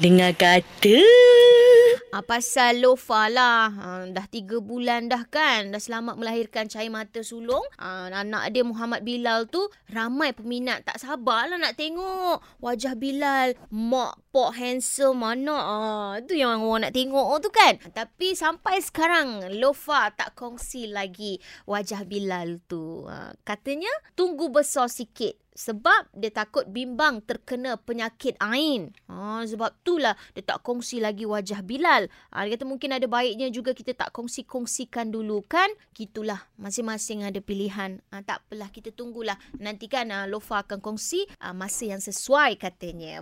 Dengar kata. Ah, pasal Lofa lah. Ah, dah tiga bulan dah kan. Dah selamat melahirkan cair mata sulung. Ah, anak dia Muhammad Bilal tu ramai peminat. Tak sabarlah nak tengok wajah Bilal. Mak, pok, handsome mana. Ah, tu yang orang nak tengok tu kan. Tapi sampai sekarang Lofa tak kongsi lagi wajah Bilal tu. Ah, katanya tunggu besar sikit sebab dia takut bimbang terkena penyakit ain. Ha, sebab itulah dia tak kongsi lagi wajah Bilal. Ha, dia kata mungkin ada baiknya juga kita tak kongsi-kongsikan dulu kan. Gitulah masing-masing ada pilihan. Ha, tak apalah kita tunggulah. Nanti kan ha, Lofa akan kongsi ha, masa yang sesuai katanya.